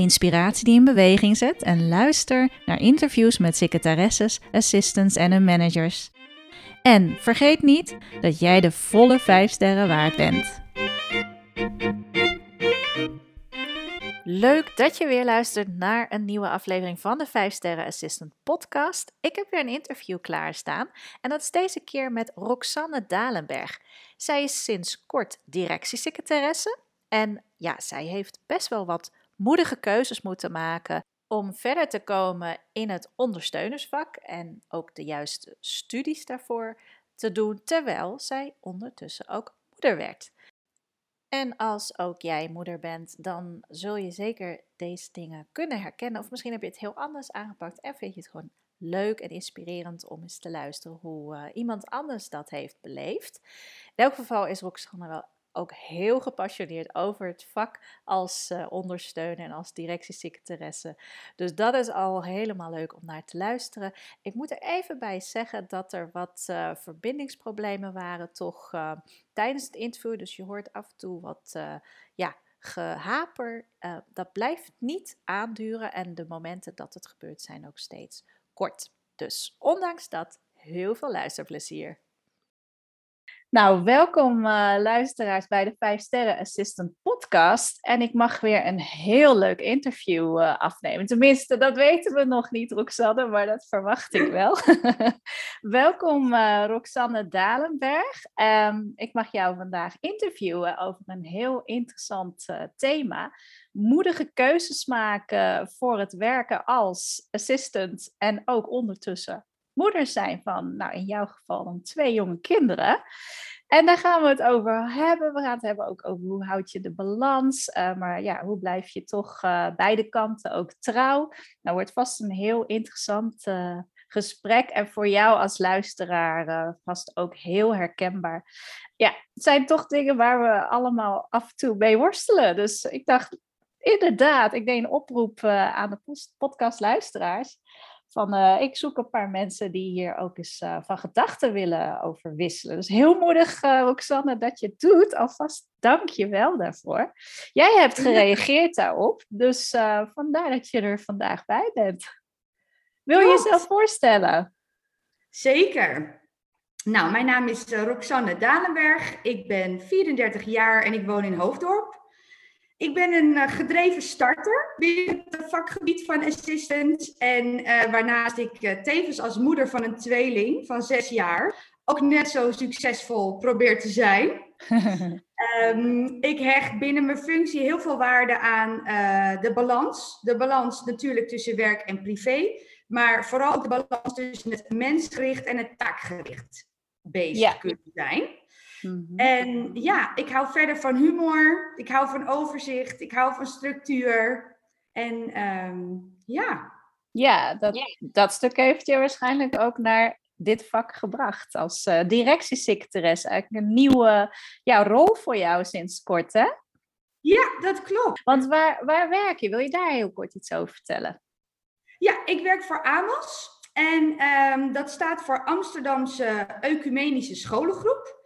inspiratie die in beweging zet en luister naar interviews met secretaresses, assistants en hun managers. En vergeet niet dat jij de volle 5 sterren waard bent. Leuk dat je weer luistert naar een nieuwe aflevering van de 5 Sterren Assistant Podcast. Ik heb weer een interview klaarstaan en dat is deze keer met Roxanne Dalenberg. Zij is sinds kort directiesecretaresse en ja, zij heeft best wel wat moedige keuzes moeten maken om verder te komen in het ondersteunersvak en ook de juiste studies daarvoor te doen, terwijl zij ondertussen ook moeder werd. En als ook jij moeder bent, dan zul je zeker deze dingen kunnen herkennen. Of misschien heb je het heel anders aangepakt en vind je het gewoon leuk en inspirerend om eens te luisteren hoe uh, iemand anders dat heeft beleefd. In elk geval is Roxanne wel ook heel gepassioneerd over het vak als uh, ondersteuner en als directiesecretaresse. Dus dat is al helemaal leuk om naar te luisteren. Ik moet er even bij zeggen dat er wat uh, verbindingsproblemen waren toch uh, tijdens het interview. Dus je hoort af en toe wat ja, gehaper. dat blijft niet aanduren en de momenten dat het gebeurt zijn ook steeds kort. Dus ondanks dat heel veel luisterplezier. Nou, welkom uh, luisteraars bij de 5 Sterren Assistant podcast. En ik mag weer een heel leuk interview uh, afnemen. Tenminste, dat weten we nog niet, Roxanne, maar dat verwacht ik wel. welkom, uh, Roxanne Dalenberg. Um, ik mag jou vandaag interviewen over een heel interessant thema. Moedige keuzes maken voor het werken als assistant en ook ondertussen moeder zijn van, nou in jouw geval dan twee jonge kinderen. En daar gaan we het over hebben. We gaan het hebben ook over hoe houd je de balans. Uh, maar ja, hoe blijf je toch uh, beide kanten ook trouw? Nou wordt vast een heel interessant uh, gesprek. En voor jou als luisteraar vast ook heel herkenbaar. Ja, het zijn toch dingen waar we allemaal af en toe mee worstelen. Dus ik dacht, inderdaad, ik deed een oproep aan de podcastluisteraars van uh, ik zoek een paar mensen die hier ook eens uh, van gedachten willen over wisselen. Dus heel moedig, uh, Roxanne, dat je het doet. Alvast dank je wel daarvoor. Jij hebt gereageerd daarop, dus vandaar dat je er vandaag bij bent. Wil je jezelf voorstellen? Zeker. Nou, mijn naam is Roxanne Dalenberg. Ik ben 34 jaar en ik woon in Hoofddorp. Ik ben een uh, gedreven starter binnen het vakgebied van assistant. En uh, waarnaast ik uh, tevens als moeder van een tweeling van zes jaar ook net zo succesvol probeer te zijn. um, ik hecht binnen mijn functie heel veel waarde aan de balans. De balans natuurlijk tussen werk en privé. Maar vooral de balans tussen het mensgericht en het taakgericht bezig ja. kunnen zijn. Mhm. En ja, ik hou verder van humor. Ik hou van overzicht. Ik hou van structuur. En um, ja. Ja, dat, dat stuk heeft je waarschijnlijk ook naar dit vak gebracht als uh, directiesecretaris. Eigenlijk een nieuwe ja, rol voor jou sinds kort, hè? Ja, dat klopt. Want waar, waar werk je? Wil je daar heel kort iets over vertellen? Ja, ik werk voor AMOS. En um, dat staat voor Amsterdamse Ecumenische Scholengroep.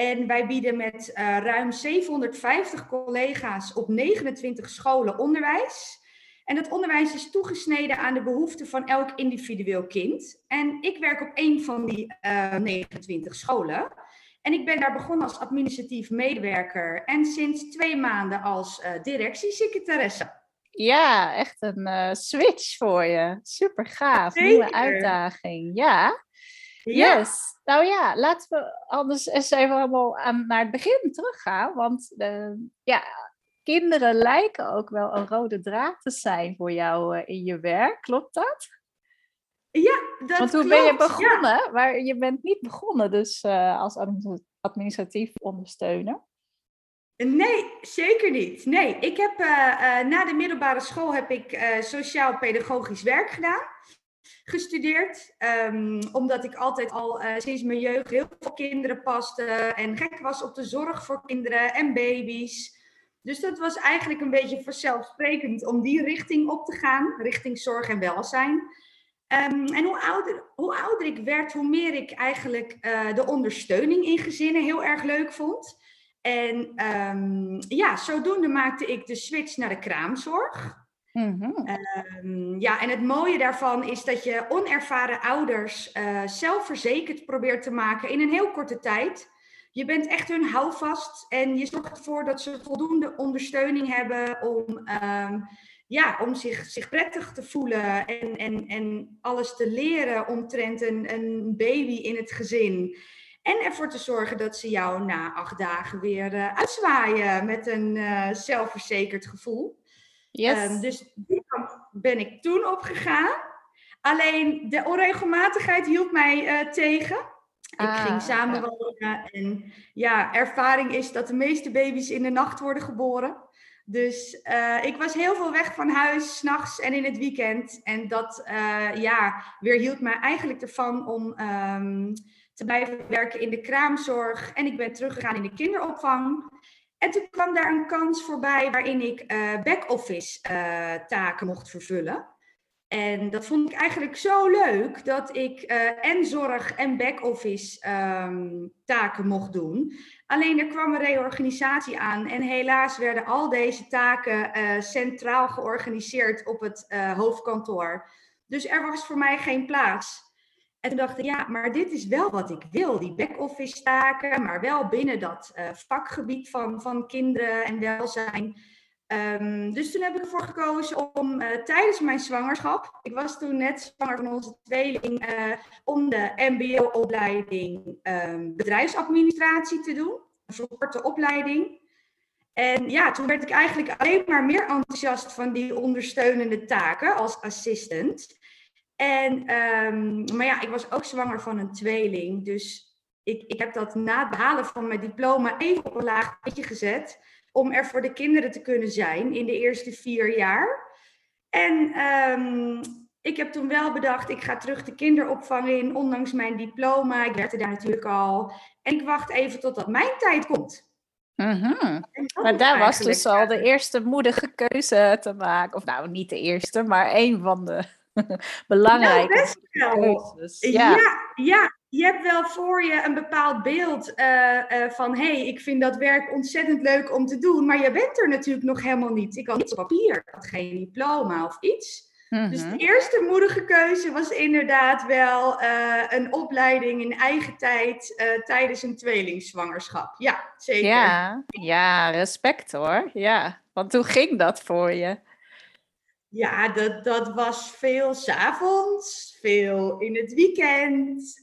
En wij bieden met uh, ruim 750 collega's op 29 scholen onderwijs. En dat onderwijs is toegesneden aan de behoeften van elk individueel kind. En ik werk op een van die uh, eh, 29 scholen. En ik ben daar begonnen als administratief medewerker en sinds twee maanden als uh, directiesecretaresse. Ja, echt een switch voor je. Super gaaf. Nieuwe uitdaging. Ja. Yes. Nou ja, laten we anders eens even helemaal aan, naar het begin teruggaan. Want uh, ja, kinderen lijken ook wel een rode draad te zijn voor jou uh, in je werk. Klopt dat? Ja, dat Want hoe klopt. ben je begonnen? Ja. Maar je bent niet begonnen dus uh, als administratief ondersteuner. Nee, zeker niet. Nee, ik heb na de middelbare school heb ik sociaal-pedagogisch werk gedaan, gestudeerd. Um, omdat ik altijd al sinds mijn jeugd heel veel kinderen paste en gek was op de zorg voor kinderen en baby's. Dus dat was eigenlijk een beetje vanzelfsprekend om die richting op te gaan, richting zorg en welzijn. Um, en hoe ouder, hoe ouder ik werd, hoe meer ik eigenlijk de ondersteuning in gezinnen heel erg leuk vond. En um, ja, zodoende maakte ik de switch naar de kraamzorg. Mm-hmm. Um, ja, en het mooie daarvan is dat je onervaren ouders uh, zelfverzekerd probeert te maken in een heel korte tijd. Je bent echt hun houvast en je zorgt ervoor dat ze voldoende ondersteuning hebben om, um, ja, om zich, zich prettig te voelen en, en, en alles te leren omtrent een, een baby in het gezin. En ervoor te zorgen dat ze jou na acht dagen weer uh, uitzwaaien met een uh, zelfverzekerd gevoel. Yes. Um, dus die kant ben ik toen opgegaan. Alleen de onregelmatigheid hield mij uh, tegen. Ik Ah, ging samenwonen en ja, ervaring is dat de meeste baby's in de nacht worden geboren. Dus uh, ik was heel veel weg van huis, s'nachts en in het weekend. En dat uh, ja, weerhield mij eigenlijk ervan om um, te blijven werken in de kraamzorg. En ik ben teruggegaan in de kinderopvang. En toen kwam daar een kans voorbij waarin ik uh, back-office uh, taken mocht vervullen. En dat vond ik eigenlijk zo leuk dat ik uh, en zorg en back-office um, taken mocht doen. Alleen er kwam een reorganisatie aan en helaas werden al deze taken centraal georganiseerd op het hoofdkantoor. Dus er was voor mij geen plaats. En toen dacht ik, ja, maar dit is wel wat ik wil, die back-office taken, maar wel binnen dat uh, vakgebied van, van kinderen en welzijn. Um, dus toen heb ik ervoor gekozen om uh, tijdens mijn zwangerschap, ik was toen net zwanger van onze tweeling, uh, om de MBO-opleiding um, bedrijfsadministratie te doen, een verkorte opleiding. En ja, toen werd ik eigenlijk alleen maar meer enthousiast van die ondersteunende taken als assistant. En, um, maar ja, ik was ook zwanger van een tweeling. Dus ik, ik heb dat na het behalen van mijn diploma even op een laag pitje gezet. Om er voor de kinderen te kunnen zijn in de eerste vier jaar. En um, ik heb toen wel bedacht, ik ga terug de kinderopvang in, ondanks mijn diploma. Ik werkte daar natuurlijk al. En ik wacht even totdat mijn tijd komt. Mm-hmm. Maar daar was dus al de eerste moedige keuze te maken. Of nou, niet de eerste, maar een van de belangrijke nou, best wel. keuzes. Ja. ja. Ja, je hebt wel voor je een bepaald beeld uh, uh, van... hé, hey, ik vind dat werk ontzettend leuk om te doen... maar je bent er natuurlijk nog helemaal niet. Ik had niets op papier, ik had geen diploma of iets... Dus de eerste moedige keuze was inderdaad wel uh, een opleiding in eigen tijd tijdens een tweelingzwangerschap. Ja, zeker. Ja, ja, respect hoor. Ja, want hoe ging dat voor je? Ja, dat, dat was veel s'avonds, veel in het weekend.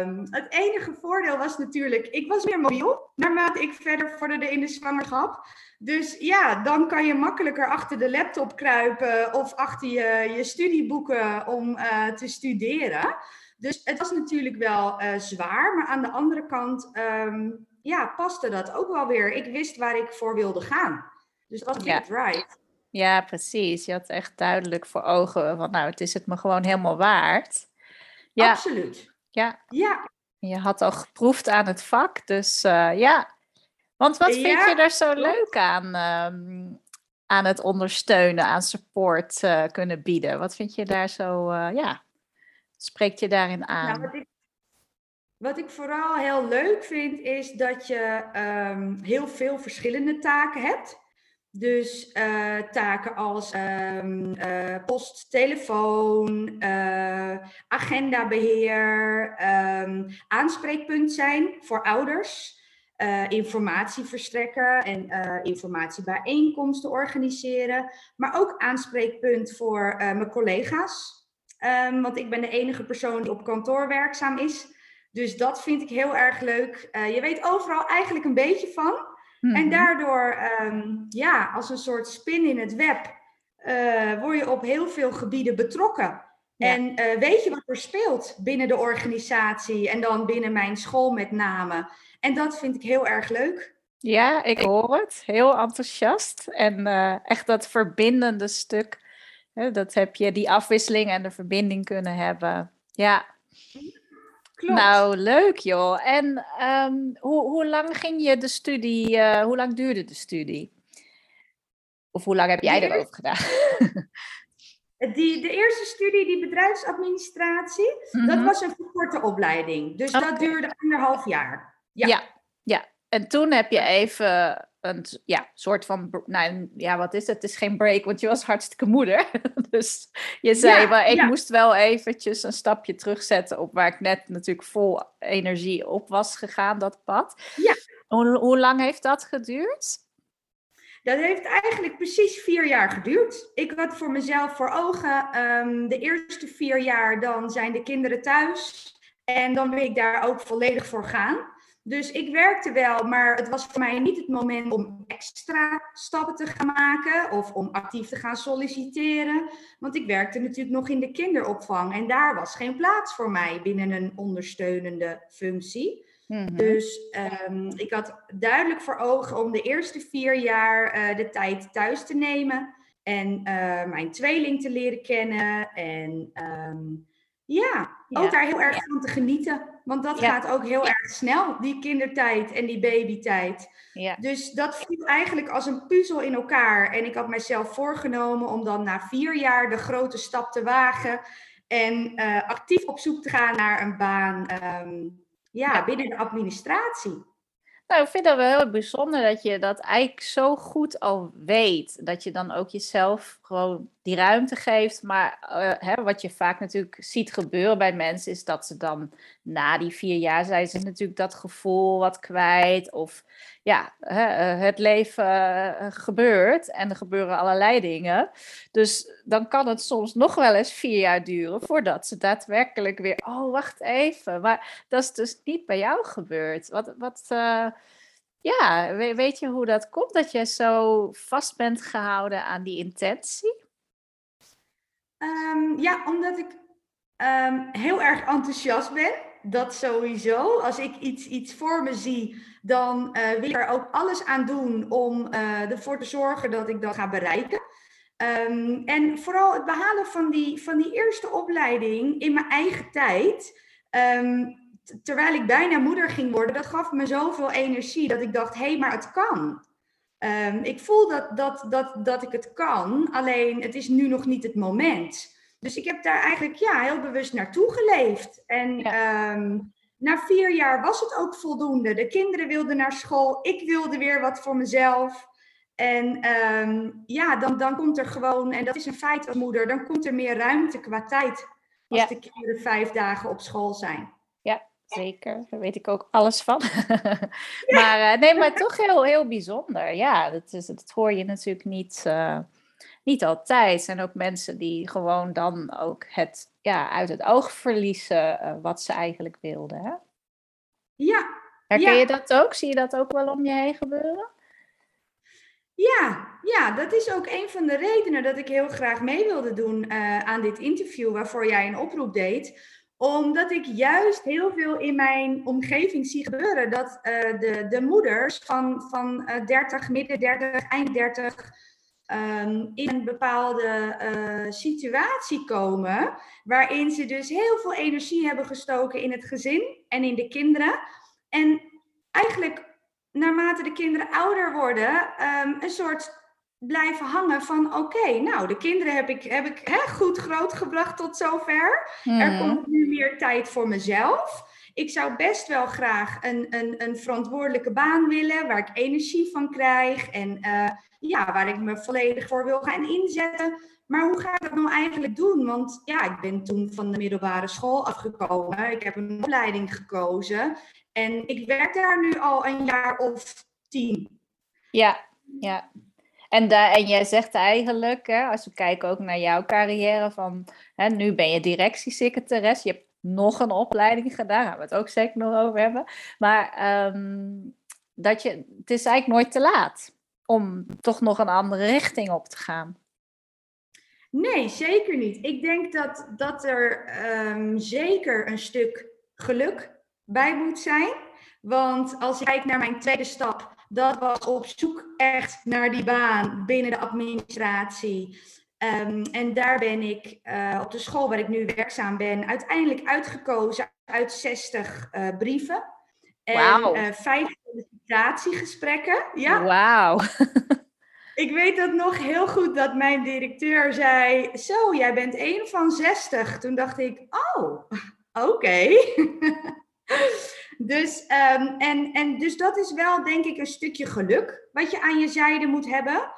Um, het enige voordeel was natuurlijk, ik was meer mobiel naarmate ik verder vorderde in de zwangerschap. Dus ja, dan kan je makkelijker achter de laptop kruipen of achter je, je studieboeken om uh, te studeren. Dus het was natuurlijk wel uh, zwaar, maar aan de andere kant um, ja, paste dat ook wel weer. Ik wist waar ik voor wilde gaan. Dus dat was Ja. het right. Ja, precies. Je had echt duidelijk voor ogen van, nou, het is het me gewoon helemaal waard. Ja, Absoluut. ja. Ja, Je had al geproefd aan het vak, dus eh, ja. Want wat vind Ja, je er zo leuk aan, ehm, aan het ondersteunen, aan support eh, kunnen bieden? Wat vind je daar zo, eh, ja, spreekt je daarin aan? Nou, wat, ik, wat ik vooral heel leuk vind, is dat je ehm, heel veel verschillende taken hebt. Dus eh, taken als ehm, eh, post, telefoon, eh, agendabeheer, ehm, aanspreekpunt zijn voor ouders, informatie verstrekken en informatiebijeenkomsten organiseren, maar ook aanspreekpunt voor mijn collega's. Ehm, want ik ben de enige persoon die op kantoor werkzaam is. Dus dat vind ik heel erg leuk. Je weet overal eigenlijk een beetje van. En Mhm. daardoor, ehm, ja, als een soort spin in het web, eh, word je op heel veel gebieden betrokken. Ja. En eh, weet je wat er speelt binnen de organisatie en dan binnen mijn school met name. En dat vind ik heel erg leuk. Ja, ik hoor het. Heel enthousiast. En eh, echt dat verbindende stuk. Hè, dat heb je, die afwisseling en de verbinding kunnen hebben. Ja, Klopt. nou leuk joh. En ehm, hoe, hoe lang ging je de studie, eh, hoe lang duurde de studie? Of hoe lang heb jij De erover gedaan? Die, de eerste studie, die bedrijfsadministratie, dat Mhm. was een verkorte opleiding. Dus dat duurde anderhalf jaar. Ja. Ja, ja. En toen heb je even een ja, soort van, nou ja, wat is het? Het is geen break, want je was hartstikke moeder. Dus je zei, Ja, maar ik ja. moest wel eventjes een stapje terugzetten op waar ik net natuurlijk vol energie op was gegaan, dat pad. Ja. Hoe, hoe lang heeft dat geduurd? Dat heeft eigenlijk precies vier jaar geduurd. Ik had voor mezelf voor ogen, ehm, de eerste vier jaar, dan zijn de kinderen thuis. En dan wil ik daar ook volledig voor gaan. Dus ik werkte wel, maar het was voor mij niet het moment om extra stappen te gaan maken of om actief te gaan solliciteren. Want ik werkte natuurlijk nog in de kinderopvang en daar was geen plaats voor mij binnen een ondersteunende functie. Mhm. Dus ehm, ik had duidelijk voor ogen om de eerste vier jaar eh, de tijd thuis te nemen. En eh, mijn tweeling te leren kennen. En ehm, ja, Ja. ook daar heel erg van te genieten. Want dat Ja. gaat ook heel erg snel, die kindertijd en die babytijd. Ja. Dus dat viel eigenlijk als een puzzel in elkaar. En ik had mijzelf voorgenomen om dan na vier jaar de grote stap te wagen. En eh, actief op zoek te gaan naar een baan ehm, ja, Ja. binnen de administratie. Nou, ik vind dat wel heel bijzonder dat je dat eigenlijk zo goed al weet. Dat je dan ook jezelf gewoon die ruimte geeft. Maar eh, hè, wat je vaak natuurlijk ziet gebeuren bij mensen, is dat ze dan na die vier jaar zijn ze natuurlijk dat gevoel wat kwijt. Of ja, hè, eh, het leven eh, gebeurt en er gebeuren allerlei dingen. Dus dan kan het soms nog wel eens vier jaar duren voordat ze daadwerkelijk weer. Oh, wacht even. Maar dat is dus niet bij jou gebeurd. Wat, wat, ja, we- weet je hoe dat komt dat je zo vast bent gehouden aan die intentie? Ehm, ja, omdat ik ehm, heel erg enthousiast ben. Dat sowieso. Als ik iets, iets voor me zie, dan eh, wil ik er ook alles aan doen om eh, ervoor te zorgen dat ik dat ga bereiken. Ehm, en vooral het behalen van die, van die eerste opleiding in mijn eigen tijd. terwijl ik bijna moeder ging worden, dat gaf me zoveel energie dat ik dacht: hé, hey, maar het kan. Ehm, ik voel dat, dat, dat, dat ik het kan, alleen het is nu nog niet het moment. Dus ik heb daar eigenlijk ja, heel bewust naartoe geleefd. En ehm, na vier jaar was het ook voldoende. De kinderen wilden naar school, ik wilde weer wat voor mezelf. En ehm, ja, dan, dan komt er gewoon, en dat is een feit als moeder, dan komt er meer ruimte qua tijd als Ja. de kinderen vijf dagen op school zijn. Zeker, daar weet ik ook alles van. maar eh, nee, maar toch heel, heel bijzonder. Ja, dat, is, dat hoor je natuurlijk niet, eh, niet altijd. Er zijn ook mensen die gewoon dan ook het ja, uit het oog verliezen eh, wat ze eigenlijk wilden. Hè? Ja, Herken Ja. je dat ook? Zie je dat ook wel om je heen gebeuren? Ja, ja, dat is ook een van de redenen dat ik heel graag mee wilde doen aan dit interview waarvoor jij een oproep deed. Omdat ik juist heel veel in mijn omgeving zie gebeuren dat eh, de, de moeders van, van eh 30, midden 30, eind 30 ehm, in een bepaalde eh, situatie komen waarin ze dus heel veel energie hebben gestoken in het gezin en in de kinderen. En eigenlijk naarmate de kinderen ouder worden, ehm, een soort blijven hangen van oké, nou, de kinderen heb ik, heb ik hè, goed grootgebracht tot zover. Er Mhm. komt nu meer tijd voor mezelf. Ik zou best wel graag een, een, een verantwoordelijke baan willen, waar ik energie van krijg en eh, ja, waar ik me volledig voor wil gaan inzetten. Maar hoe ga ik dat nou eigenlijk doen? Want ja, ik ben toen van de middelbare school afgekomen. Ik heb een opleiding gekozen. En ik werk daar nu al een jaar of tien. Ja, ja. En, en jij zegt eigenlijk, hè, als we kijken ook naar jouw carrière, van hè, nu ben je directiesecretaris. Je hebt nog een opleiding gedaan. Daar gaan we het ook zeker nog over hebben. Maar ehm, dat je, het is eigenlijk nooit te laat om toch nog een andere richting op te gaan. Nee, zeker niet. Ik denk dat, dat er ehm, zeker een stuk geluk bij moet zijn. Want als ik kijk naar mijn tweede stap, dat was op zoek echt naar die baan binnen de administratie. Ehm, en daar ben ik uh, op de school waar ik nu werkzaam ben, uiteindelijk uitgekozen uit 60 uh, eh, brieven. En wow. uh, vijf sollicitatiegesprekken. Ja. Wauw. ik weet dat nog heel goed dat mijn directeur zei: Zo, jij bent een van 60. Toen dacht ik: Oh, oké. dus, um, en, en dus dat is wel, denk ik, een stukje geluk wat je aan je zijde moet hebben.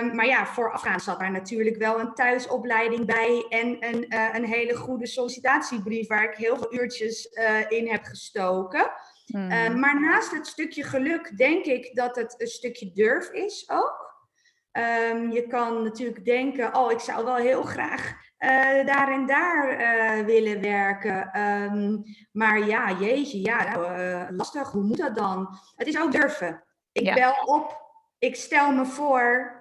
Um, maar ja, voorafgaand zat daar natuurlijk wel een thuisopleiding bij en een, uh, een hele goede sollicitatiebrief waar ik heel veel uurtjes uh, in heb gestoken. Mm. Uh, maar naast het stukje geluk denk ik dat het een stukje durf is ook. Um, je kan natuurlijk denken, oh, ik zou wel heel graag uh, daar en daar uh, willen werken. Um, maar ja, jeetje, ja, nou, uh, lastig, hoe moet dat dan? Het is ook durven. Ik ja. bel op, ik stel me voor,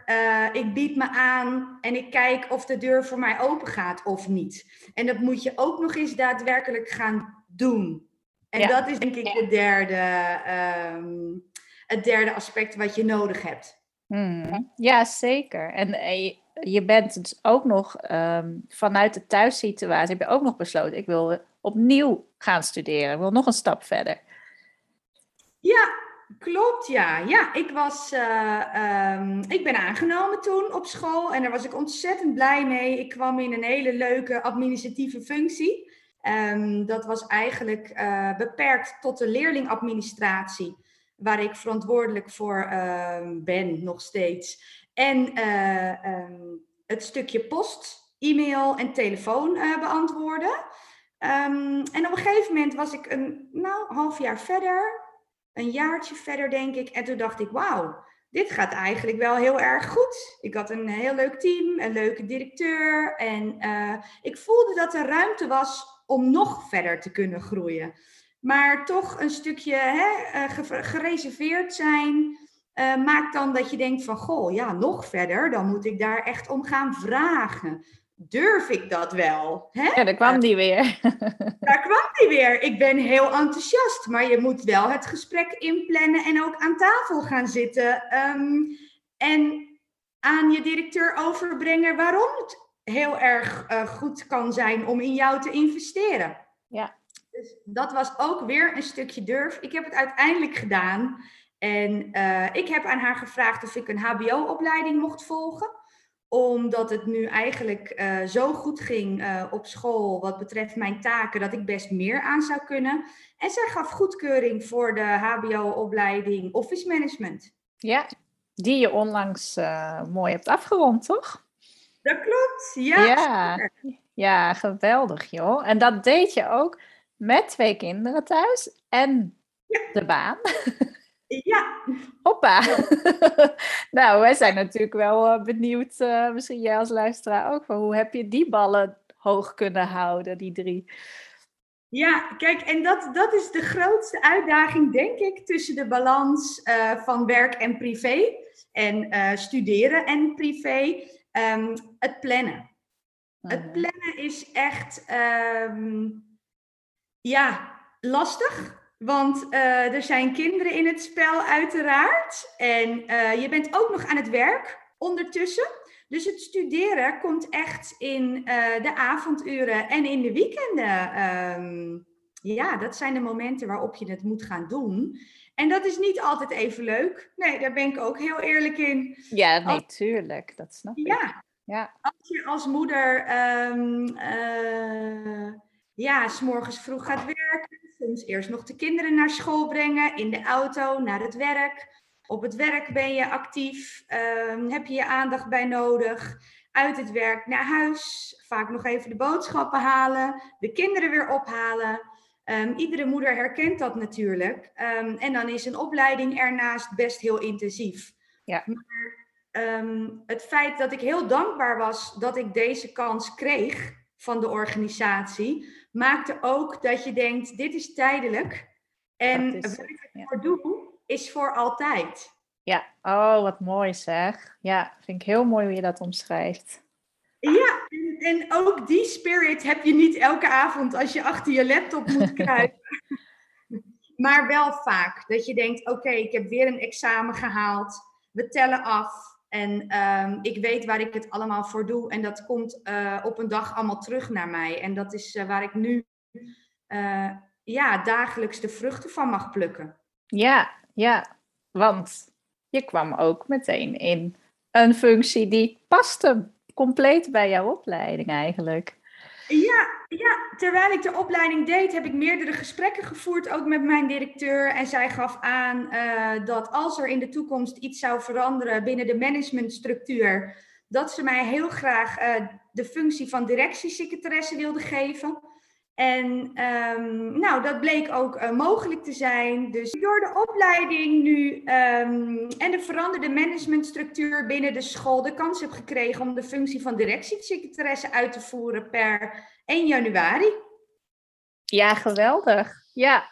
ik bied me aan en ik kijk of de deur voor mij open gaat of niet. En dat moet je ook nog eens daadwerkelijk gaan doen. En ja. dat is denk ik de derde, um, het derde aspect wat je nodig hebt. Hmm. Ja, zeker. En je bent dus ook nog um, vanuit de thuissituatie, heb je ook nog besloten, ik wil opnieuw gaan studeren, ik wil nog een stap verder. Ja, klopt, ja. Ja, ik was, uh, um, ik ben aangenomen toen op school en daar was ik ontzettend blij mee. Ik kwam in een hele leuke administratieve functie. Um, dat was eigenlijk uh, beperkt tot de leerlingadministratie, waar ik verantwoordelijk voor uh, ben nog steeds. En uh, um, het stukje post, e-mail en telefoon uh, beantwoorden. Um, en op een gegeven moment was ik een nou, half jaar verder, een jaartje verder denk ik. En toen dacht ik, wauw, dit gaat eigenlijk wel heel erg goed. Ik had een heel leuk team, een leuke directeur. En uh, ik voelde dat er ruimte was om nog verder te kunnen groeien. Maar toch een stukje hè, gereserveerd zijn. Uh, maakt dan dat je denkt van, goh, ja, nog verder, dan moet ik daar echt om gaan vragen. Durf ik dat wel? Hè? Ja, daar kwam die weer. daar kwam die weer. Ik ben heel enthousiast, maar je moet wel het gesprek inplannen en ook aan tafel gaan zitten. Um, en aan je directeur overbrengen waarom het heel erg uh, goed kan zijn om in jou te investeren. Ja. Dus dat was ook weer een stukje durf. Ik heb het uiteindelijk gedaan. En uh, ik heb aan haar gevraagd of ik een HBO-opleiding mocht volgen omdat het nu eigenlijk uh, zo goed ging uh, op school wat betreft mijn taken, dat ik best meer aan zou kunnen. En zij gaf goedkeuring voor de HBO-opleiding Office Management. Ja, die je onlangs mooi hebt afgerond, toch? Dat klopt, ja. Ja, ja geweldig joh. En dat deed je ook met twee kinderen thuis en ja. de baan. Ja. Hoppa. nou, wij zijn natuurlijk wel uh, benieuwd, uh, misschien jij als luisteraar ook, van hoe heb je die ballen hoog kunnen houden, die drie? Ja, kijk, en dat, dat is de grootste uitdaging, denk ik, tussen de balans uh, van werk en privé en studeren en privé. Um, het plannen. Het mhm. plannen is echt, um, ja, lastig. Want uh, er zijn kinderen in het spel, uiteraard. En uh, je bent ook nog aan het werk ondertussen. Dus het studeren komt echt in uh, de avonduren en in de weekenden. Um, ja, dat zijn de momenten waarop je het moet gaan doen. En dat is niet altijd even leuk. Nee, daar ben ik ook heel eerlijk in. Ja, natuurlijk. Dat snap ik. Ja. ja. Als je als moeder um, ja, s'morgens vroeg gaat werken soms eerst nog de kinderen naar school brengen, in de auto, naar het werk. Op het werk ben je actief, um, heb je je aandacht bij nodig. Uit het werk naar huis, vaak nog even de boodschappen halen, de kinderen weer ophalen. Um, iedere moeder herkent dat natuurlijk. Um, en dan is een opleiding ernaast best heel intensief. Ja. Maar het feit dat ik heel dankbaar was dat ik deze kans kreeg van de organisatie, maakte ook dat je denkt, dit is tijdelijk. En wat ik ja. ervoor doe, is voor altijd. Ja, oh, wat mooi zeg. Ja, vind ik heel mooi hoe je dat omschrijft. Ja, en, en ook die spirit heb je niet elke avond als je achter je laptop moet kruipen. maar wel vaak. Dat je denkt, oké, ik heb weer een examen gehaald. We tellen af. En ehm, ik weet waar ik het allemaal voor doe. En dat komt eh, op een dag allemaal terug naar mij. En dat is eh, waar ik nu eh, ja, dagelijks de vruchten van mag plukken. Ja, ja, want je kwam ook meteen in een functie die paste compleet bij jouw opleiding eigenlijk. Ja, ja, terwijl ik de opleiding deed, heb ik meerdere gesprekken gevoerd, ook met mijn directeur. En zij gaf aan eh, dat als er in de toekomst iets zou veranderen binnen de managementstructuur, dat ze mij heel graag eh, de functie van directiesecretaresse wilde geven. En ehm, nou, dat bleek ook eh, mogelijk te zijn. Dus door de opleiding nu ehm, en de veranderde managementstructuur binnen de school de kans heb gekregen om de functie van directiesecretaresse uit te voeren per 1 januari. Ja, geweldig. Ja,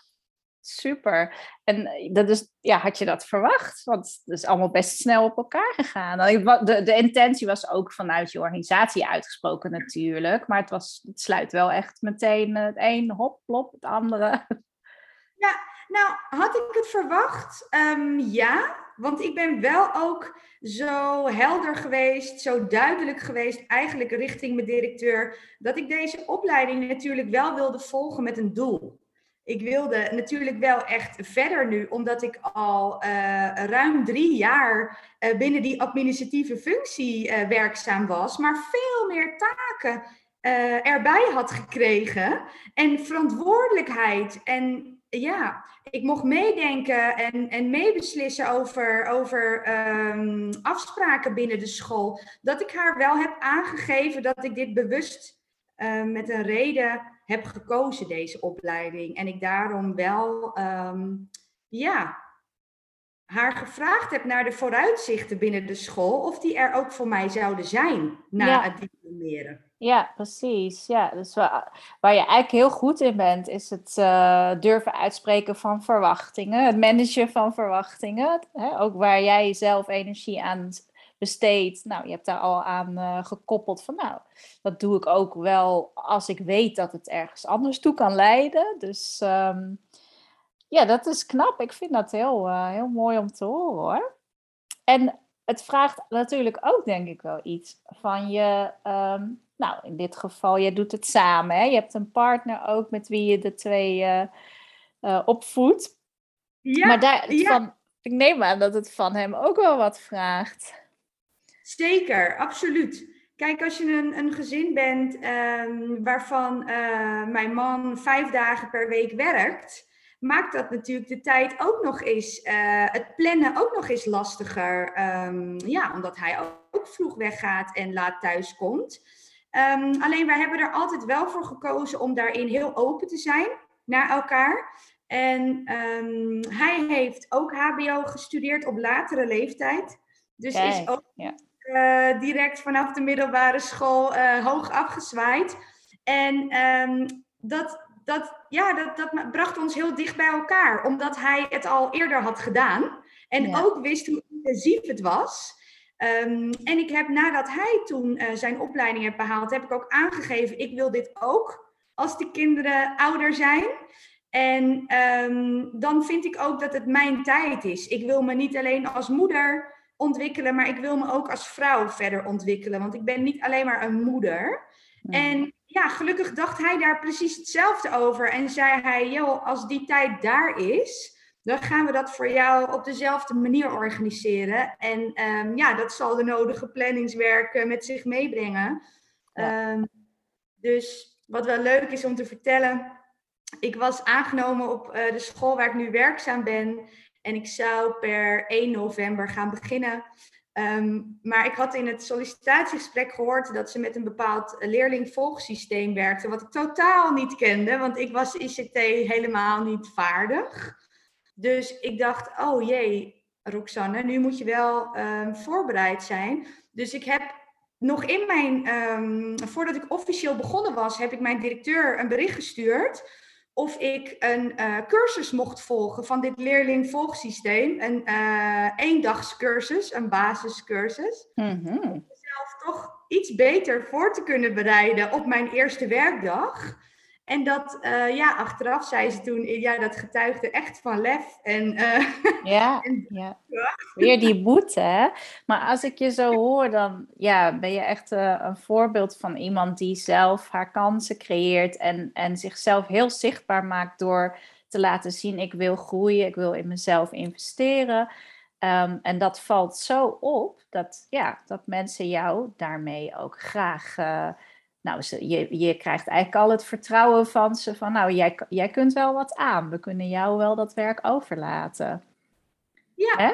super. En eh, dat is, ja, had je dat verwacht? Want het is allemaal best snel op elkaar gegaan. De, de intentie was ook vanuit je organisatie uitgesproken natuurlijk. Maar het, was, het sluit wel echt meteen het een hop, plop, het andere. Nou, had ik het verwacht? Ehm, ja, want ik ben wel ook zo helder geweest, zo duidelijk geweest, eigenlijk richting mijn directeur, dat ik deze opleiding natuurlijk wel wilde volgen met een doel. Ik wilde natuurlijk wel echt verder nu, omdat ik al eh, ruim drie jaar eh, binnen die administratieve functie eh, werkzaam was, maar veel meer taken erbij had gekregen en verantwoordelijkheid. En ja, ik mocht meedenken en, en meebeslissen over, over ehm, afspraken binnen de school. Dat ik haar wel heb aangegeven dat ik dit bewust met een reden heb gekozen, deze opleiding. En ik daarom wel, ehm, ja, haar gevraagd heb naar de vooruitzichten binnen de school. Of die er ook voor mij zouden zijn na Ja. het diplomeren. Ja, precies. Ja, dus waar, waar je eigenlijk heel goed in bent, is het eh, durven uitspreken van verwachtingen, het managen van verwachtingen. Hè? Ook waar jij zelf energie aan besteedt. Nou, je hebt daar al aan eh, gekoppeld van, nou, dat doe ik ook wel als ik weet dat het ergens anders toe kan leiden. Dus ehm, ja, dat is knap. Ik vind dat heel, eh, heel mooi om te horen hoor. En het vraagt natuurlijk ook, denk ik, wel iets van je. ehm, nou, in dit geval, je doet het samen. Hè? Je hebt een partner ook met wie je de twee eh, opvoedt. Ja, maar daar, ja. van, ik neem aan dat het van hem ook wel wat vraagt. Zeker, absoluut. Kijk, als je een, een gezin bent ehm, waarvan eh, mijn man vijf dagen per week werkt, maakt dat natuurlijk de tijd ook nog eens, eh, het plannen ook nog eens lastiger. Ehm, ja, omdat hij ook, vroeg weggaat en laat thuis komt. Ehm, alleen wij hebben er altijd wel voor gekozen om daarin heel open te zijn naar elkaar. En hij heeft ook HBO gestudeerd op latere leeftijd. Dus is ook ja. Eh, direct vanaf de middelbare school eh, hoog afgezwaaid. En ehm, dat, dat, ja, dat, dat bracht ons heel dicht bij elkaar, omdat hij het al eerder had gedaan. En Ja. ook wist hoe intensief het was. Ehm, en ik heb nadat hij toen eh, zijn opleiding heeft behaald, heb ik ook aangegeven, ik wil dit ook als de kinderen ouder zijn. En ehm, dan vind ik ook dat het mijn tijd is. Ik wil me niet alleen als moeder ontwikkelen, maar ik wil me ook als vrouw verder ontwikkelen. Want ik ben niet alleen maar een moeder. En ja, gelukkig dacht hij daar precies hetzelfde over. En zei hij, joh, als die tijd daar is, dan gaan we dat voor jou op dezelfde manier organiseren. En ehm, ja, dat zal de nodige planningswerk eh, met zich meebrengen. Ja. Ehm, dus wat wel leuk is om te vertellen, ik was aangenomen op eh, de school waar ik nu werkzaam ben. En ik zou per 1 november gaan beginnen. Ehm, maar ik had in het sollicitatiegesprek gehoord dat ze met een bepaald leerlingvolgsysteem werkten, wat ik totaal niet kende, want ik was ICT helemaal niet vaardig. Dus ik dacht, oh jee, Roxanne, nu moet je wel ehm, voorbereid zijn. Dus ik heb nog in mijn, ehm, voordat ik officieel begonnen was, heb ik mijn directeur een bericht gestuurd of ik een uh, cursus mocht volgen van dit leerlingvolgsysteem. Een uh, eendagscursus, een basiscursus. Mhm. Om mezelf toch iets beter voor te kunnen bereiden op mijn eerste werkdag. En dat, uh, ja, achteraf zei ze toen, ja, dat getuigde echt van lef. En, uh, ja, en, ja, weer die boete, hè? Maar als ik je zo hoor, dan ja, ben je echt uh, een voorbeeld van iemand die zelf haar kansen creëert en, en zichzelf heel zichtbaar maakt door te laten zien, ik wil groeien, ik wil in mezelf investeren. Um, en dat valt zo op dat, ja, dat mensen jou daarmee ook graag nou, je, je krijgt eigenlijk al het vertrouwen van ze van, nou, jij, jij kunt wel wat aan. We kunnen jou wel dat werk overlaten. Ja. Hè?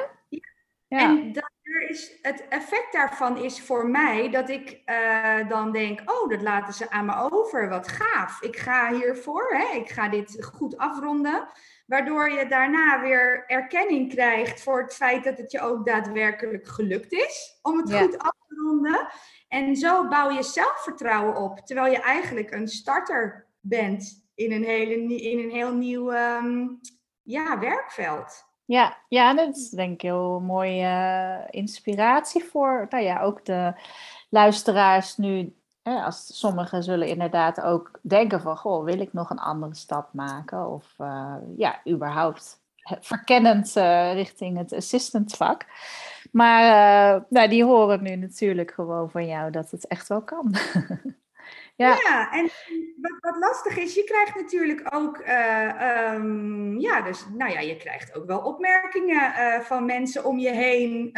ja. En dat er is, het effect daarvan is voor mij dat ik uh, dan denk, oh, dat laten ze aan me over. Wat gaaf. Ik ga hiervoor, hè? ik ga dit goed afronden. Waardoor je daarna weer erkenning krijgt voor het feit dat het je ook daadwerkelijk gelukt is om het goed af te ronden. En zo bouw je zelfvertrouwen op, terwijl je eigenlijk een starter bent in een, hele, in een heel nieuw um, ja, werkveld. Ja, ja, dat is denk ik heel mooie uh, inspiratie voor nou ja, ook de luisteraars nu. Hè, als sommigen zullen inderdaad ook denken van, goh, wil ik nog een andere stap maken? Of uh, ja, überhaupt verkennend uh, richting het assistant vak. Maar uh, nou, die horen nu natuurlijk gewoon van jou dat het echt wel kan. ja. ja, en wat, wat, lastig is, je krijgt natuurlijk ook, uh, um, ja, dus nou ja, je krijgt ook wel opmerkingen van mensen om je heen.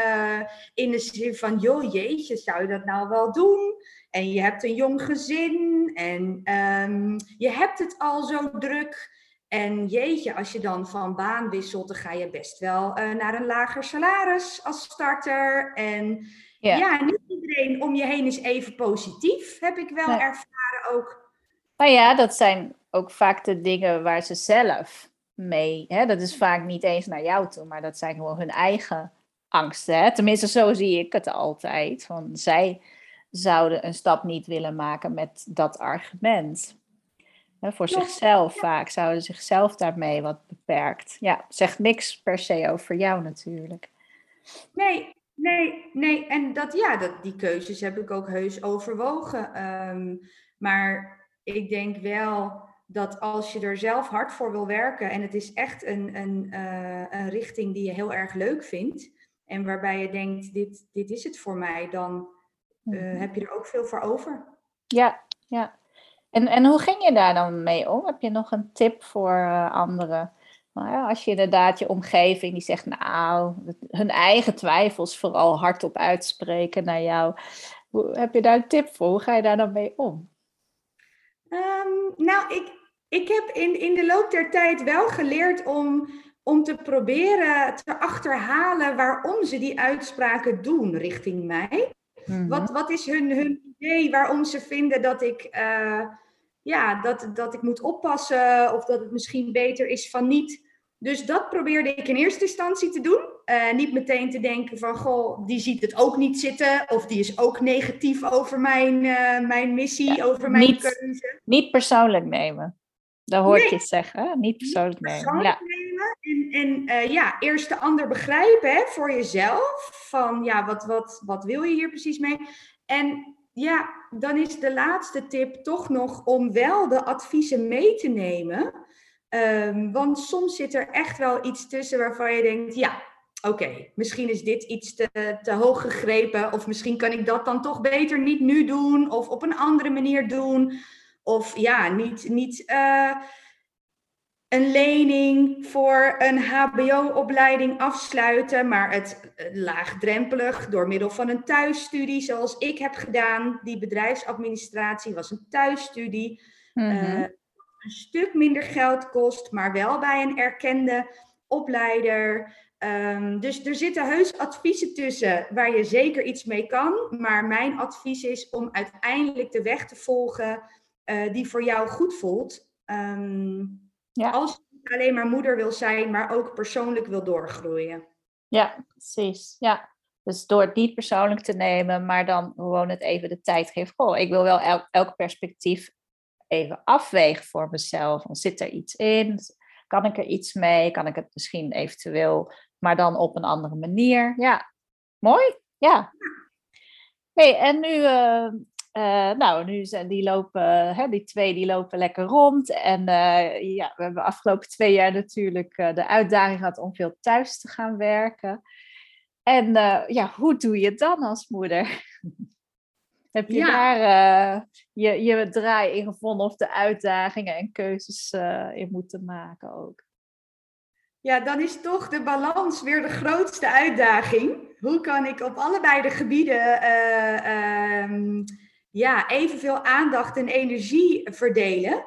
in de zin van, joh, jeetje, zou je dat nou wel doen? En je hebt een jong gezin en um, je hebt het al zo druk. En jeetje, als je dan van baan wisselt, dan ga je best wel uh, naar een lager salaris als starter. En ja. ja. niet iedereen om je heen is even positief, heb ik wel ervaren ook. Nou ja, dat zijn ook vaak de dingen waar ze zelf mee, hè? dat is vaak niet eens naar jou toe, maar dat zijn gewoon hun eigen angsten. Hè? Tenminste, zo zie ik het altijd. Van zij zouden een stap niet willen maken met dat argument voor zichzelf vaak, zouden zichzelf daarmee wat beperkt. Ja, zegt niks per se over jou natuurlijk. Nee, nee, nee. En dat, ja, dat, die keuzes heb ik ook heus overwogen. Um, maar ik denk wel dat als je er zelf hard voor wil werken en het is echt een, een, uh, een richting die je heel erg leuk vindt en waarbij je denkt, dit, dit is het voor mij, dan uh, heb je er ook veel voor over. Ja, ja. En, en hoe ging je daar dan mee om? Heb je nog een tip voor uh, anderen? Nou als je inderdaad je omgeving die zegt, nou, hun eigen twijfels vooral hardop uitspreken naar jou. Hoe, heb je daar een tip voor? Hoe ga je daar dan mee om? Um, nou, ik, ik heb in, in de loop der tijd wel geleerd om, om te proberen te achterhalen waarom ze die uitspraken doen richting mij. Mm -hmm. wat, wat is hun, hun idee waarom ze vinden dat ik. Uh, ja, dat, dat ik moet oppassen of dat het misschien beter is van niet. Dus dat probeerde ik in eerste instantie te doen. Uh, niet meteen te denken van, goh, die ziet het ook niet zitten. Of die is ook negatief over mijn, uh, mijn missie, ja, over mijn niet, keuze. Niet persoonlijk nemen. Daar hoor nee. ik je het zeggen. Niet persoonlijk niet nemen. Ja. nemen. En, en uh, ja, eerst de ander begrijpen hè, voor jezelf. Van ja, wat, wat, wat wil je hier precies mee? En ja, dan is de laatste tip toch nog om wel de adviezen mee te nemen. Um, want soms zit er echt wel iets tussen waarvan je denkt, ja, oké, misschien is dit iets te, te hoog gegrepen. Of misschien kan ik dat dan toch beter niet nu doen of op een andere manier doen. Of ja, niet, niet uh, een lening voor een HBO-opleiding afsluiten, maar het laagdrempelig door middel van een thuisstudie, zoals ik heb gedaan. Die bedrijfsadministratie was een thuisstudie. Mm -hmm. uh, een stuk minder geld kost, maar wel bij een erkende opleider. Um, dus er zitten heus adviezen tussen waar je zeker iets mee kan. Maar mijn advies is om uiteindelijk de weg te volgen uh, die voor jou goed voelt. Um, ja. Als je niet alleen maar moeder wil zijn, maar ook persoonlijk wil doorgroeien. Ja, precies. Ja. Dus door het niet persoonlijk te nemen, maar dan gewoon het even de tijd geven. Goh, ik wil wel elk, elk perspectief even afwegen voor mezelf. Zit er iets in? Kan ik er iets mee? Kan ik het misschien eventueel, maar dan op een andere manier? Ja, mooi. Ja. Hey, en nu, uh, uh, nou, nu zijn die lopen, hè, die twee die lopen lekker rond. En uh, ja, we hebben afgelopen twee jaar natuurlijk de uitdaging gehad om veel thuis te gaan werken. En ja, hoe doe je het dan als moeder? Heb je daar je, je draai in gevonden of de uitdagingen en keuzes in moeten maken ook? Ja, dan is toch de balans weer de grootste uitdaging. Hoe kan ik op allebei de gebieden uh, ja, evenveel aandacht en energie verdelen?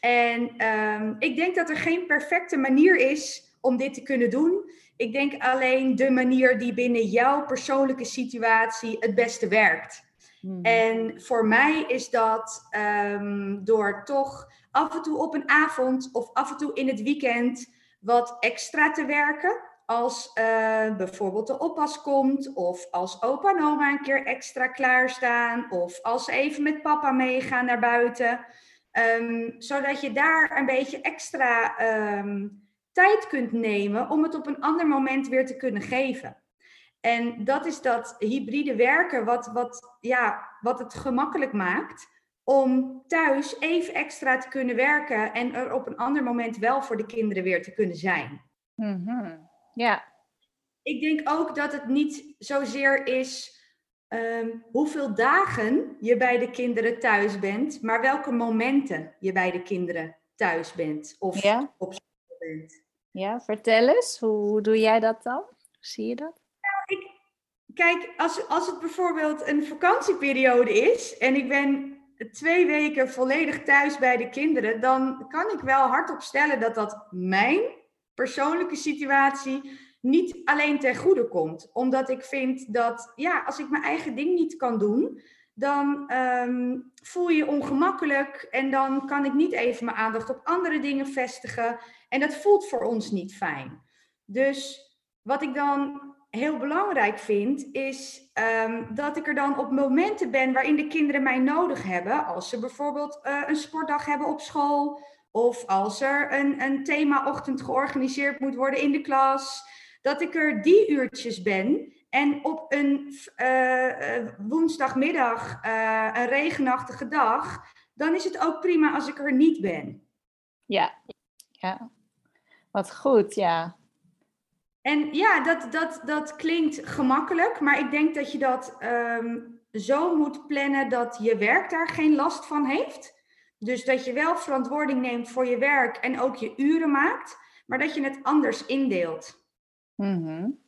En um, ik denk dat er geen perfecte manier is om dit te kunnen doen. Ik denk alleen de manier die binnen jouw persoonlijke situatie het beste werkt. Hmm. En voor mij is dat um, door toch af en toe op een avond of af en toe in het weekend wat extra te werken. Als uh, bijvoorbeeld de oppas komt, of als opa en oma een keer extra klaarstaan, of als ze even met papa meegaan naar buiten. Um, zodat je daar een beetje extra um, tijd kunt nemen om het op een ander moment weer te kunnen geven. En dat is dat hybride werken wat, wat, ja, wat het gemakkelijk maakt om thuis even extra te kunnen werken en er op een ander moment wel voor de kinderen weer te kunnen zijn. Mm Ja. Ik denk ook dat het niet zozeer is um, hoeveel dagen je bij de kinderen thuis bent, maar welke momenten je bij de kinderen thuis bent of ja. op school bent. Ja, vertel eens, hoe, hoe doe jij dat dan? Zie je dat? kijk, als, als het bijvoorbeeld een vakantieperiode is en ik ben twee weken volledig thuis bij de kinderen, dan kan ik wel hardop stellen dat dat mijn persoonlijke situatie niet alleen ten goede komt. Omdat ik vind dat, ja, als ik mijn eigen ding niet kan doen, dan um, voel je ongemakkelijk en dan kan ik niet even mijn aandacht op andere dingen vestigen. En dat voelt voor ons niet fijn. Dus wat ik dan heel belangrijk vind, is um, dat ik er dan op momenten ben waarin de kinderen mij nodig hebben. Als ze bijvoorbeeld uh, een sportdag hebben op school. Of als er een, een themaochtend georganiseerd moet worden in de klas. Dat ik er die uurtjes ben. En op een uh, woensdagmiddag, uh, een regenachtige dag, dan is het ook prima als ik er niet ben. Ja, ja. Wat goed, ja. En ja, dat, dat, dat klinkt gemakkelijk, maar ik denk dat je dat um, zo moet plannen dat je werk daar geen last van heeft. Dus dat je wel verantwoording neemt voor je werk en ook je uren maakt, maar dat je het anders indeelt. -hmm.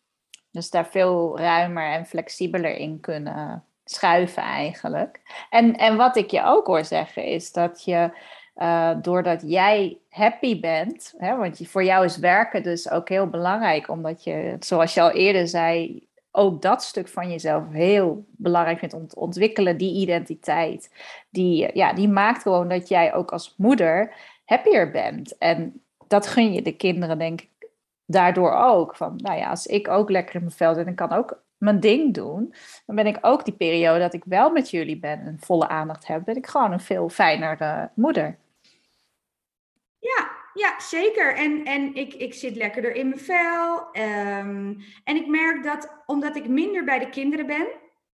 Dus daar veel ruimer en flexibeler in kunnen schuiven eigenlijk. En, en wat ik je ook hoor zeggen is dat je uh, doordat jij happy bent, hè, want voor jou is werken dus ook heel belangrijk, omdat je, zoals je al eerder zei, ook dat stuk van jezelf heel belangrijk vindt om te ontwikkelen, die identiteit. Die, ja, die maakt gewoon dat jij ook als moeder happier bent. En dat gun je de kinderen, denk ik, daardoor ook. Van, nou ja, als ik ook lekker in mijn vel zit en kan ook mijn ding doen, dan ben ik ook die periode dat ik wel met jullie ben en volle aandacht heb, ben ik gewoon een veel fijnere moeder. Ja, ja zeker. En, en ik, ik zit lekkerder in mijn vel. Um, en ik merk dat omdat ik minder bij de kinderen ben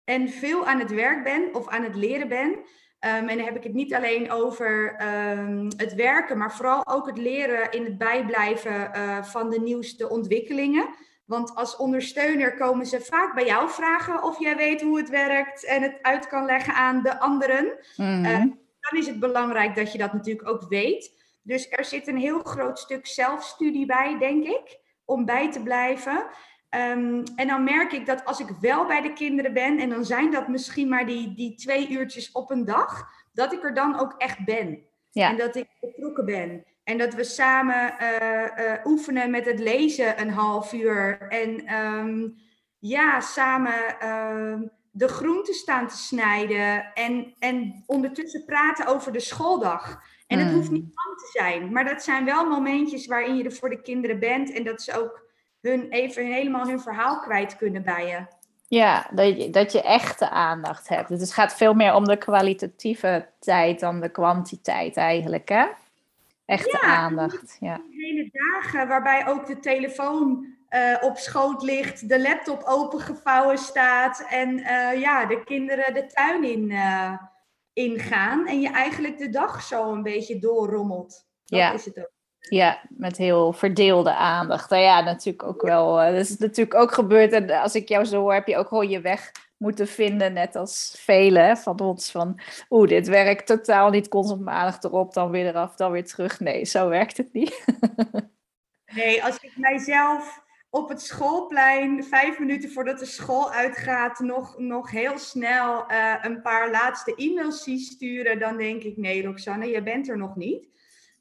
en veel aan het werk ben of aan het leren ben. Um, en dan heb ik het niet alleen over um, het werken, maar vooral ook het leren in het bijblijven uh, van de nieuwste ontwikkelingen. Want als ondersteuner komen ze vaak bij jou vragen of jij weet hoe het werkt en het uit kan leggen aan de anderen. Mm -hmm. uh, dan is het belangrijk dat je dat natuurlijk ook weet. Dus er zit een heel groot stuk zelfstudie bij, denk ik, om bij te blijven. Um, en dan merk ik dat als ik wel bij de kinderen ben, en dan zijn dat misschien maar die, die twee uurtjes op een dag, dat ik er dan ook echt ben. Ja. En dat ik betrokken ben. En dat we samen uh, uh, oefenen met het lezen een half uur. En um, ja, samen uh, de groenten staan te snijden. En, en ondertussen praten over de schooldag. En het hoeft niet lang te zijn, maar dat zijn wel momentjes waarin je er voor de kinderen bent en dat ze ook hun even helemaal hun verhaal kwijt kunnen bij je. Ja, dat je, dat je echte aandacht hebt. Dus het gaat veel meer om de kwalitatieve tijd dan de kwantiteit eigenlijk, hè? Echte aandacht, ja. Hele dagen waarbij ook de telefoon uh, op schoot ligt, de laptop opengevouwen staat en uh, ja, de kinderen de tuin in, uh, ingaan en je eigenlijk de dag zo een beetje doorrommelt. Dat ja. is het ook. Ja, met heel verdeelde aandacht. Nou ja, natuurlijk ook wel. dat is natuurlijk ook gebeurd. En als ik jou zo hoor, heb je ook gewoon je weg moeten vinden, net als velen van ons. Van, oeh, dit werkt totaal niet. Constant mijn aandacht erop, dan weer eraf, dan weer terug. Nee, zo werkt het niet. nee, als ik mijzelf op het schoolplein, vijf minuten voordat de school uitgaat, nog, nog heel snel uh, een paar laatste e-mails zie sturen, dan denk ik, nee Roxanne, je bent er nog niet.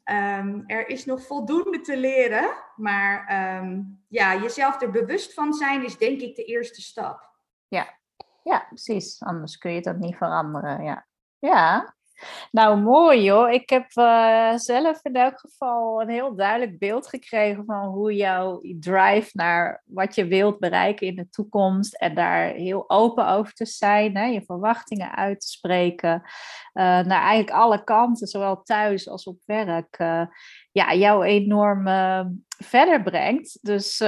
Um, er is nog voldoende te leren, maar um, ja, jezelf er bewust van zijn is denk ik de eerste stap. Ja, ja precies. Anders kun je dat niet veranderen. Ja, ja nou, mooi joh. Ik heb uh, zelf in elk geval een heel duidelijk beeld gekregen van hoe jouw drive naar wat je wilt bereiken in de toekomst en daar heel open over te zijn, hè, je verwachtingen uit te spreken, uh, naar eigenlijk alle kanten, zowel thuis als op werk, uh, ja, jou enorm verder brengt. Dus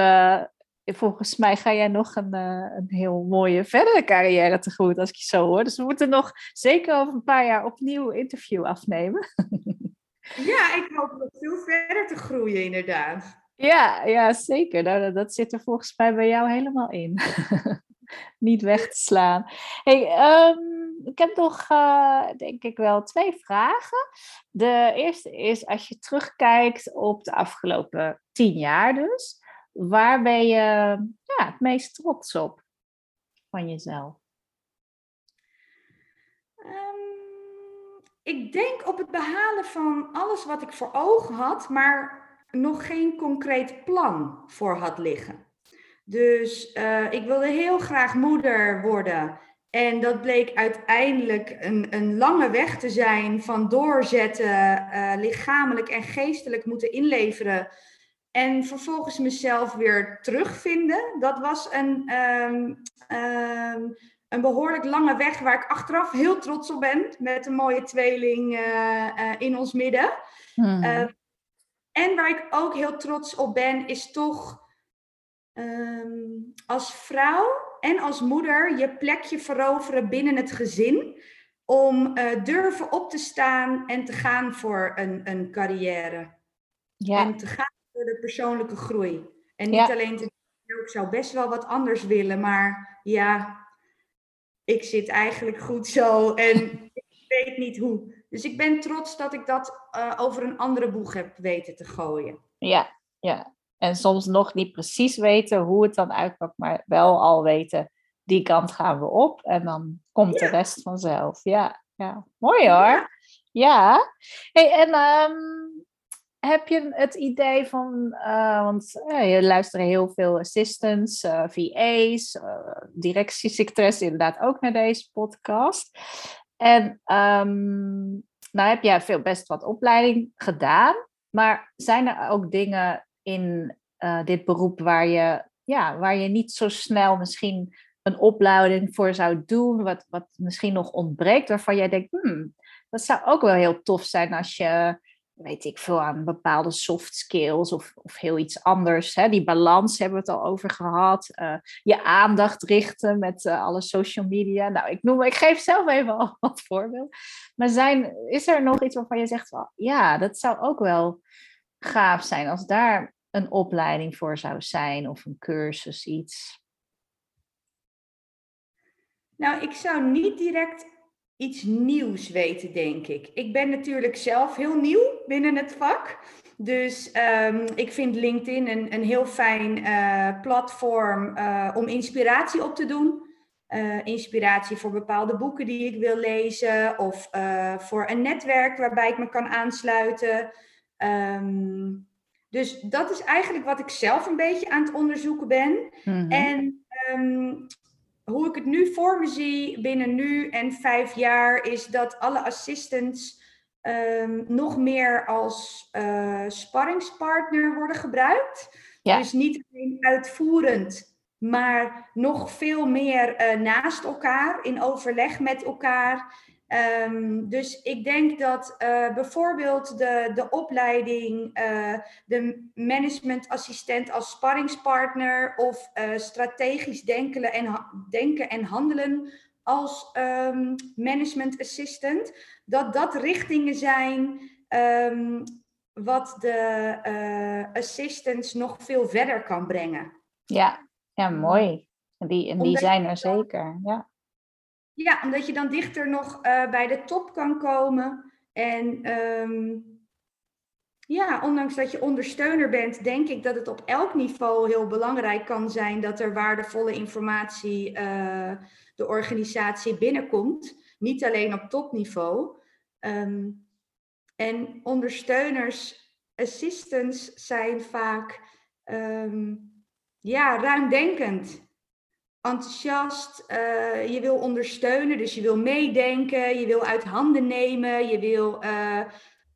volgens mij ga jij nog een, uh, een heel mooie verdere carrière tegemoet, als ik je zo hoor. Dus we moeten nog zeker over een paar jaar opnieuw interview afnemen. ja, ik hoop nog veel verder te groeien, inderdaad. Ja, ja zeker. Nou, dat, dat zit er volgens mij bij jou helemaal in. Niet weg te slaan. Hey, um, ik heb nog, uh, denk ik wel, twee vragen. De eerste is, als je terugkijkt op de afgelopen tien jaar dus Waar ben je ja, het meest trots op van jezelf? Um, ik denk op het behalen van alles wat ik voor ogen had, maar nog geen concreet plan voor had liggen. Dus uh, ik wilde heel graag moeder worden. En dat bleek uiteindelijk een, een lange weg te zijn van doorzetten, uh, lichamelijk en geestelijk moeten inleveren en vervolgens mezelf weer terugvinden. Dat was een, um, um, een behoorlijk lange weg waar ik achteraf heel trots op ben. Met een mooie tweeling uh, uh, in ons midden. Hmm. Uh, en waar ik ook heel trots op ben, is toch um, als vrouw en als moeder je plekje veroveren binnen het gezin. Om eh, durven op te staan en te gaan voor een, een carrière. Ja. En te gaan voor de persoonlijke groei. En niet alleen te ik zou best wel wat anders willen, maar ja, ik zit eigenlijk goed zo en ik weet niet hoe. Dus ik ben trots dat ik dat uh, over een andere boeg heb weten te gooien. Ja, ja. En soms nog niet precies weten hoe het dan uitpakt, maar wel al weten, die kant gaan we op en dan komt de rest vanzelf. Ja, ja. mooi hoor. Ja. ja. Hey, en um, heb je het idee van, uh, want uh, je luistert heel veel assistants, uh, VA's, directiesecretaris inderdaad ook naar deze podcast. En um, nou heb jij veel best wat opleiding gedaan, maar zijn er ook dingen in dit beroep waar je, ja, waar je niet zo snel misschien een opleiding voor zou doen, wat, wat misschien nog ontbreekt, waarvan jij denkt, hmm, dat zou ook wel heel tof zijn als je weet ik veel, aan bepaalde soft skills of, of heel iets anders. Hè? Die balans hebben we het al over gehad. Uh, je aandacht richten met uh, alle social media. Nou, ik, noem, ik geef zelf even al wat voorbeelden. Maar zijn, is er nog iets waarvan je zegt, van, ja, dat zou ook wel gaaf zijn als daar een opleiding voor zou zijn of een cursus, iets? Nou, ik zou niet direct iets nieuws weten, denk ik. Ik ben natuurlijk zelf heel nieuw binnen het vak. Dus um, ik vind LinkedIn een, een heel fijn uh, platform uh, om inspiratie op te doen. Uh, inspiratie voor bepaalde boeken die ik wil lezen of voor een netwerk waarbij ik me kan aansluiten. Um, dus dat is eigenlijk wat ik zelf een beetje aan het onderzoeken ben. Mm -hmm. En um, hoe ik het nu voor me zie binnen nu en vijf jaar, is dat alle assistants um, nog meer als uh, sparringspartner worden gebruikt. Dus niet alleen uitvoerend, maar nog veel meer uh, naast elkaar, in overleg met elkaar. Um, dus ik denk dat uh, bijvoorbeeld de, de opleiding, uh, de managementassistent als sparringspartner of strategisch denken en, denken en handelen als um, management assistant, dat dat richtingen zijn um, wat de assistants nog veel verder kan brengen. Ja, ja mooi. En die, en die zijn er zeker. Ja. Ja, omdat je dan dichter nog uh, bij de top kan komen. En um, ja, ondanks dat je ondersteuner bent, denk ik dat het op elk niveau heel belangrijk kan zijn dat er waardevolle informatie uh, de organisatie binnenkomt. Niet alleen op topniveau. Um, en ondersteuners, assistants zijn vaak um, ja, ruimdenkend, enthousiast. Uh, je wil ondersteunen, dus je wil meedenken, je wil uit handen nemen, je wil uh,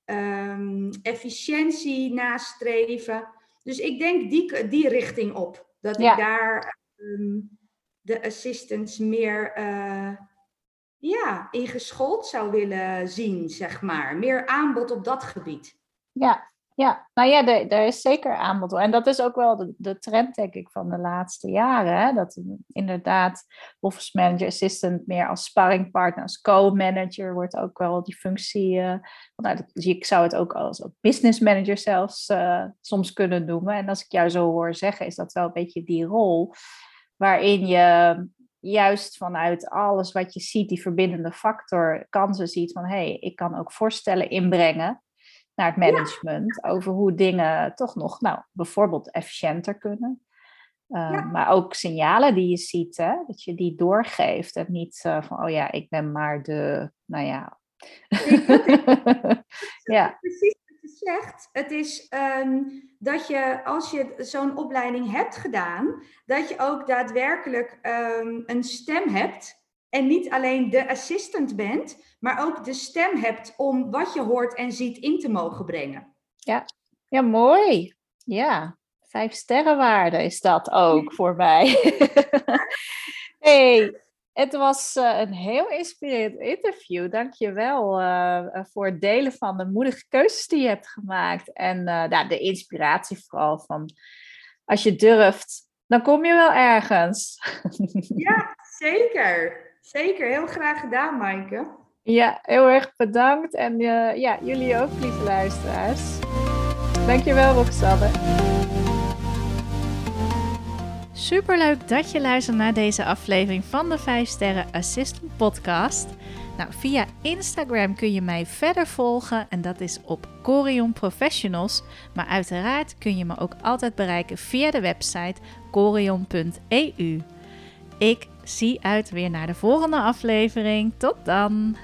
um, efficiëntie nastreven. Dus ik denk die, die richting op. Dat ik daar um, de assistants meer uh, ja, ingeschoold zou willen zien, zeg maar. Meer aanbod op dat gebied. Ja, ja. nou ja, er, is zeker aanbod. En dat is ook wel de, trend, denk ik, van de laatste jaren. Hè? Dat inderdaad office manager, assistant meer als sparringpartner, als co-manager wordt ook wel die functie. Uh, nou, ik zou het ook als business manager zelfs uh, soms kunnen noemen. En als ik jou zo hoor zeggen, is dat wel een beetje die rol waarin je juist vanuit alles wat je ziet, die verbindende factor, kansen ziet van hé, hey, ik kan ook voorstellen inbrengen naar het management over hoe dingen toch nog, nou, bijvoorbeeld efficiënter kunnen. Uh, Maar ook signalen die je ziet, hè? dat je die doorgeeft en niet uh, van, oh ja, ik ben maar de, nou ja. ja. Precies zegt, het is um, dat je als je zo'n opleiding hebt gedaan, dat je ook daadwerkelijk um, een stem hebt. En niet alleen de assistant bent, maar ook de stem hebt om wat je hoort en ziet in te mogen brengen. Ja, ja mooi. Ja, vijf sterrenwaarde is dat ook voor mij. hey, het was uh, een heel inspirerend interview. Dank je wel uh, voor het delen van de moedige keuzes die je hebt gemaakt. En uh, nou, de inspiratie vooral van als je durft, dan kom je wel ergens. Ja, zeker. Zeker. Heel graag gedaan, Maaike. Ja, heel erg bedankt. En ja, jullie ook, lieve luisteraars. Dankjewel, Roxanne. Superleuk dat je luistert naar deze aflevering van de 5 Sterren Assistant Podcast. Nou, via Instagram kun je mij verder volgen en dat is op Corion Professionals. Maar uiteraard kun je me ook altijd bereiken via de website corion.eu. Ik zie uit weer naar de volgende aflevering. Tot dan!